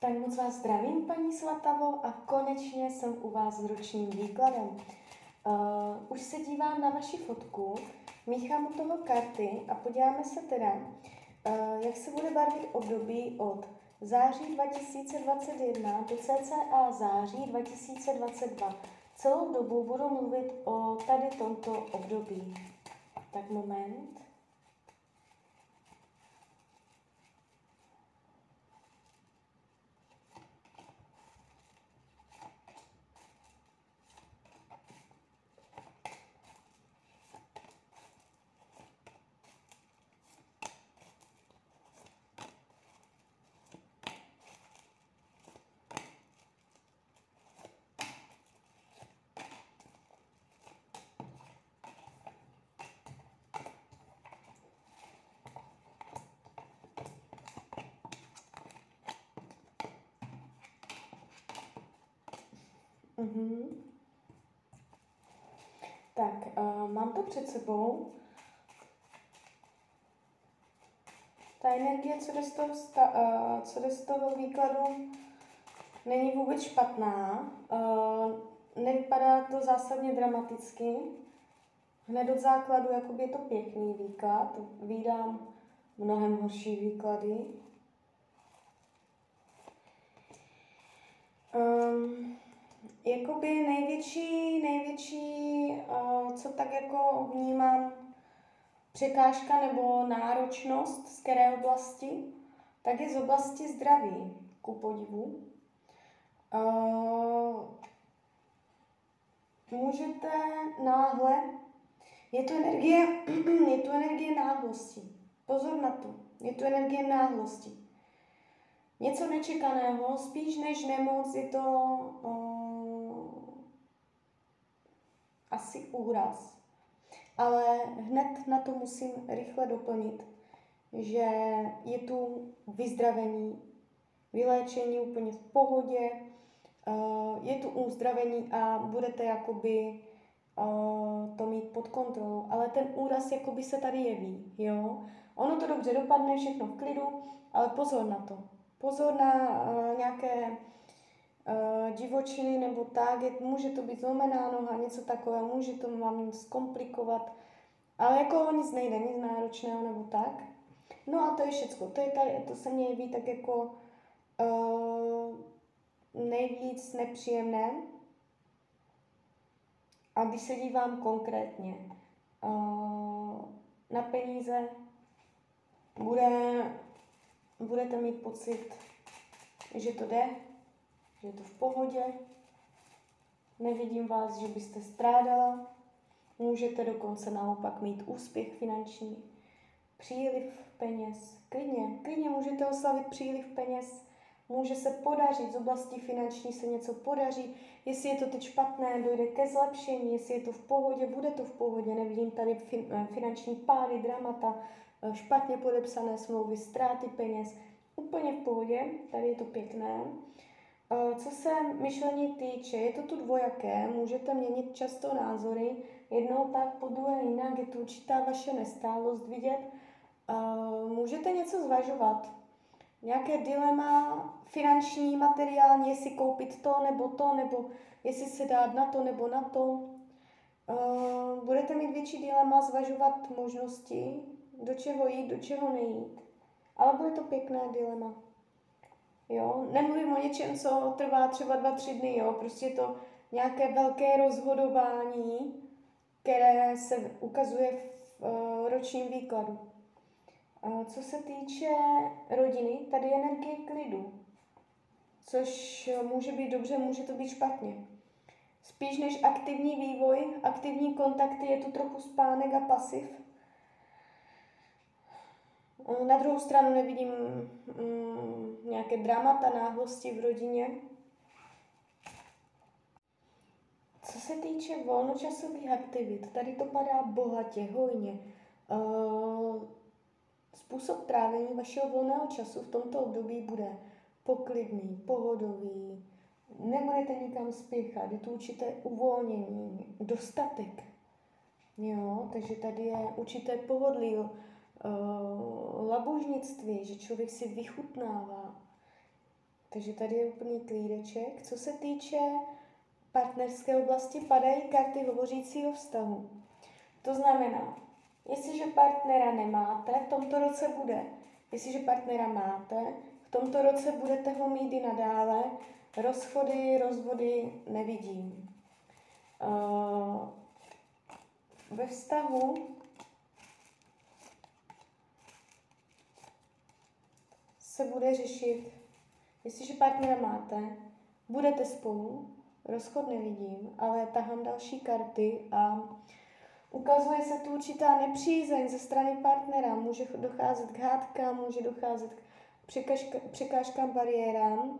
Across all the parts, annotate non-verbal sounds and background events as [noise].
Tak moc vás zdravím, paní Svatavo, a konečně jsem u vás s ročním výkladem. Uh, už se dívám na vaši fotku, míchám u toho karty a podíváme se teda, uh, jak se bude barvit období od září 2021 do cca září 2022. Celou dobu budu mluvit o tady tomto období. Tak moment. Mm-hmm. Tak, uh, mám to před sebou. Ta energie, co jde z toho, sta, uh, co jde z toho výkladu, není vůbec špatná. Uh, nevypadá to zásadně dramaticky. Hned od základu jakoby je to pěkný výklad. Vídám mnohem horší výklady. Jakoby největší, největší, uh, co tak jako vnímám, překážka nebo náročnost z které oblasti, tak je z oblasti zdraví, ku podivu. Uh, můžete náhle, je to energie, [clears throat] je to energie náhlosti. Pozor na to, je to energie náhlosti. Něco nečekaného, spíš než nemoc, je to uh, asi úraz. Ale hned na to musím rychle doplnit, že je tu vyzdravení, vyléčení úplně v pohodě, eh, je tu uzdravení a budete jakoby eh, to mít pod kontrolou. Ale ten úraz jakoby se tady jeví, jo. Ono to dobře dopadne, všechno v klidu, ale pozor na to. Pozor na uh, nějaké uh, divočiny nebo tak, je, může to být zlomená noha, něco takového, může to vám zkomplikovat, ale jako nic nejde, nic náročného nebo tak. No a to je všecko, to, je tady, to se mně jeví tak jako uh, nejvíc nepříjemné. A když se dívám konkrétně uh, na peníze, bude, budete mít pocit, že to jde, je to v pohodě, nevidím vás, že byste strádala, můžete dokonce naopak mít úspěch finanční, příliv peněz, klidně, klidně můžete oslavit příliv peněz, může se podařit, z oblasti finanční se něco podaří, jestli je to teď špatné, dojde ke zlepšení, jestli je to v pohodě, bude to v pohodě, nevidím tady eh, finanční pády, dramata, eh, špatně podepsané smlouvy, ztráty peněz, úplně v pohodě, tady je to pěkné. Eh, co se myšlení týče, je to tu dvojaké, můžete měnit často názory, jednou tak, po druhé jinak, je tu určitá vaše nestálost vidět. Eh, můžete něco zvažovat, nějaké dilema finanční, materiální, jestli koupit to nebo to, nebo jestli se dát na to nebo na to. Eh, budete mít větší dilema zvažovat možnosti, do čeho jít, do čeho nejít. Ale bude to pěkné dilema. Jo? Nemluvím o něčem, co trvá třeba dva, tři dny, jo? prostě je to nějaké velké rozhodování, které se ukazuje v uh, ročním výkladu. Uh, co se týče rodiny, tady je energie klidu, což může být dobře, může to být špatně. Spíš než aktivní vývoj, aktivní kontakty, je tu trochu spánek a pasiv. Na druhou stranu nevidím mm, nějaké dramata, náhlosti v rodině. Co se týče volnočasových aktivit, tady to padá bohatě, hojně. Uh, způsob trávení vašeho volného času v tomto období bude poklidný, pohodový, nebudete nikam spěchat, je tu určité uvolnění, dostatek. Jo, takže tady je určité pohodlí, uh, labožnictví, že člověk si vychutnává. Takže tady je úplný klídeček. Co se týče partnerské oblasti, padají karty hovořící o vztahu. To znamená, jestliže partnera nemáte, v tomto roce bude. Jestliže partnera máte, v tomto roce budete ho mít i nadále. Rozchody, rozvody nevidím. Uh, ve vztahu se bude řešit, jestliže partnera máte, budete spolu, rozchod nevidím, ale tahám další karty a ukazuje se tu určitá nepřízeň ze strany partnera. Může docházet k hádkám, může docházet k překážkám, bariérám,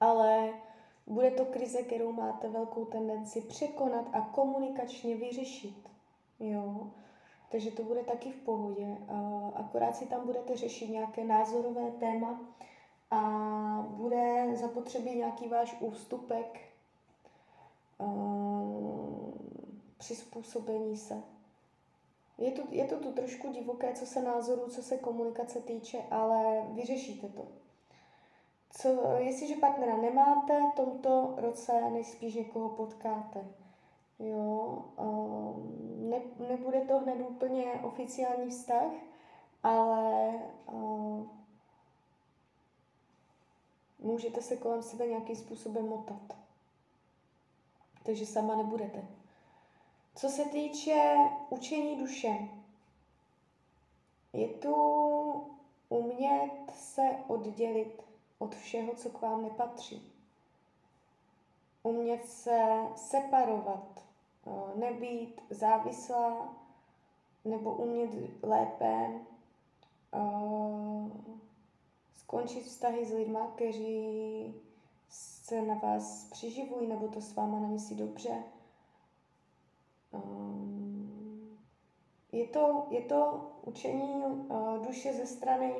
ale bude to krize, kterou máte velkou tendenci překonat a komunikačně vyřešit. Jo? Takže to bude taky v pohodě. Akorát si tam budete řešit nějaké názorové téma a bude zapotřebí nějaký váš ústupek, přizpůsobení se. Je to, je to tu trošku divoké, co se názoru, co se komunikace týče, ale vyřešíte to. Co, jestliže partnera nemáte, v tomto roce nejspíš někoho potkáte. Jo, um, ne, nebude to hned úplně oficiální vztah, ale uh, můžete se kolem sebe nějakým způsobem motat. Takže sama nebudete. Co se týče učení duše, je tu umět se oddělit od všeho, co k vám nepatří. Umět se separovat, eh, nebýt závislá, nebo umět lépe uh, skončit vztahy s lidmi, kteří se na vás přiživují, nebo to s váma nemyslí dobře. Um, je, to, je to učení uh, duše ze strany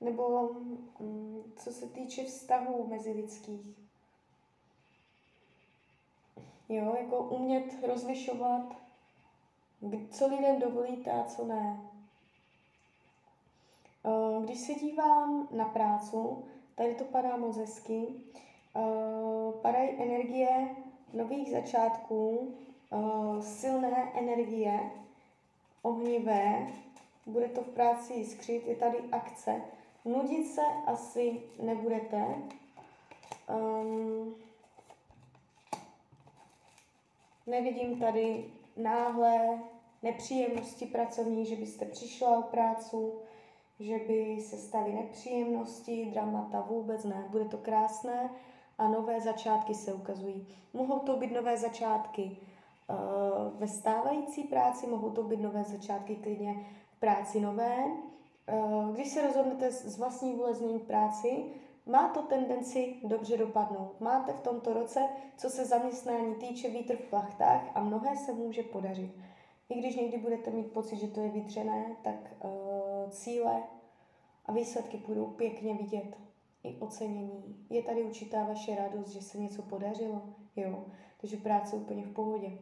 nebo um, co se týče vztahů mezi lidských. Jo, jako umět rozlišovat, co lidem dovolíte a co ne. Uh, když se dívám na prácu, tady to padá moc hezky, uh, padají energie nových začátků, uh, silné energie, ohnivé, bude to v práci jiskřit, je tady akce, Nudit se asi nebudete. Um, nevidím tady náhle nepříjemnosti pracovní, že byste přišla o prácu, že by se staly nepříjemnosti, dramata vůbec ne. Bude to krásné a nové začátky se ukazují. Mohou to být nové začátky uh, ve stávající práci, mohou to být nové začátky klidně v práci nové, Eh, když se rozhodnete z vlastní vůle změnit práci, má to tendenci dobře dopadnout. Máte v tomto roce, co se zaměstnání týče, vítr v plachtách a mnohé se může podařit. I když někdy budete mít pocit, že to je vytřené, tak uh, cíle a výsledky budou pěkně vidět. I ocenění. Je tady určitá vaše radost, že se něco podařilo. Jo, takže práce úplně v pohodě.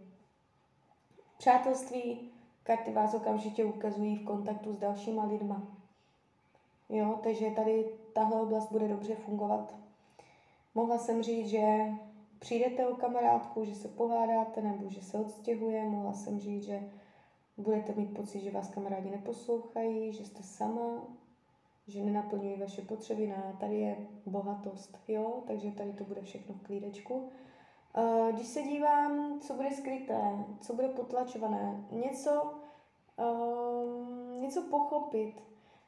Přátelství Karty vás okamžitě ukazují v kontaktu s dalšíma lidma. Jo, takže tady tahle oblast bude dobře fungovat. Mohla jsem říct, že přijdete o kamarádku, že se pohádáte nebo že se odstěhuje. Mohla jsem říct, že budete mít pocit, že vás kamarádi neposlouchají, že jste sama, že nenaplňují vaše potřeby. Ne, tady je bohatost, jo, takže tady to bude všechno v klídečku. Eh, když se dívám, co bude skryté, co bude potlačované, něco, um, něco pochopit,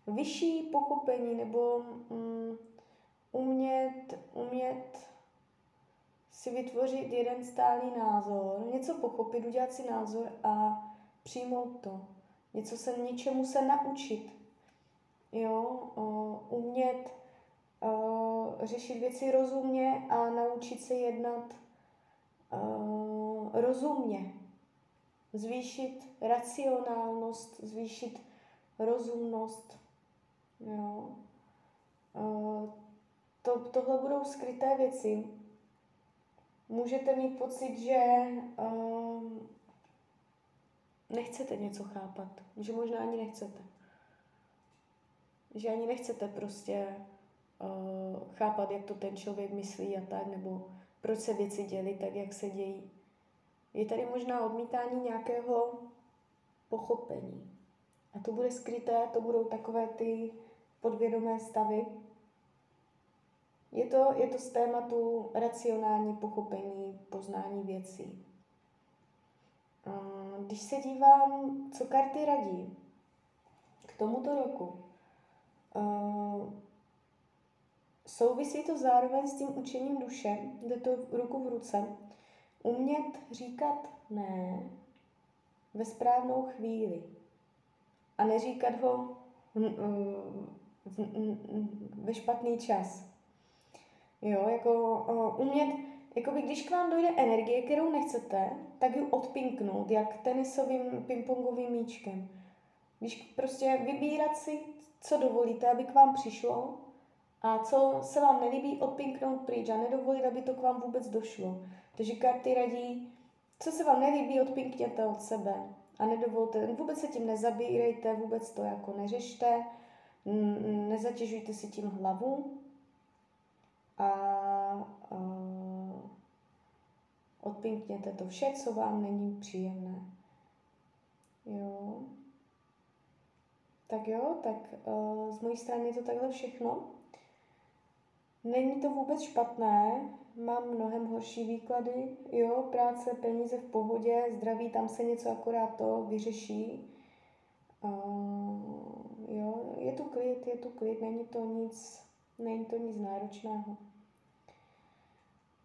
vyšší pochopení nebo um, umět, umět si vytvořit jeden stálý názor, něco pochopit, udělat si názor a přijmout to. Něco se, něčemu se naučit. Jo, umět řešit věci rozumně a naučit se jednat rozumně. Zvýšit racionálnost, zvýšit rozumnost. Jo. To, tohle budou skryté věci. Můžete mít pocit, že uh, nechcete něco chápat, že možná ani nechcete. Že ani nechcete prostě uh, chápat, jak to ten člověk myslí a tak, nebo proč se věci děly tak, jak se dějí. Je tady možná odmítání nějakého pochopení. A to bude skryté, to budou takové ty podvědomé stavy. Je to, je to z tématu racionální pochopení, poznání věcí. Když se dívám, co karty radí k tomuto roku, souvisí to zároveň s tím učením duše, jde to ruku v ruce, umět říkat ne ve správnou chvíli a neříkat ho ve špatný čas. Jo, jako umět, jako by když k vám dojde energie, kterou nechcete, tak ji odpinknout, jak tenisovým pingpongovým míčkem. Když prostě vybírat si, co dovolíte, aby k vám přišlo a co se vám nelíbí, odpinknout pryč a nedovolit, aby to k vám vůbec došlo. Takže karty radí, co se vám nelíbí, odpinkněte od sebe a nedovolte, vůbec se tím nezabírejte, vůbec to jako neřešte, nezatěžujte si tím hlavu a, a odpinkněte to vše, co vám není příjemné. Jo. Tak jo, tak uh, z mojí strany je to takhle všechno. Není to vůbec špatné, mám mnohem horší výklady, jo, práce, peníze v pohodě, zdraví, tam se něco akorát to vyřeší. Uh, jo, je tu klid, je tu klid, není to nic, není to nic náročného.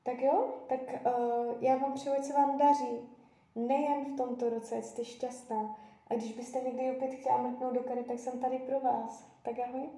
Tak jo, tak uh, já vám přeju, se vám daří, nejen v tomto roce, jste šťastná. A když byste někdy opět chtěla mrknout do karet, tak jsem tady pro vás. Tak ahoj.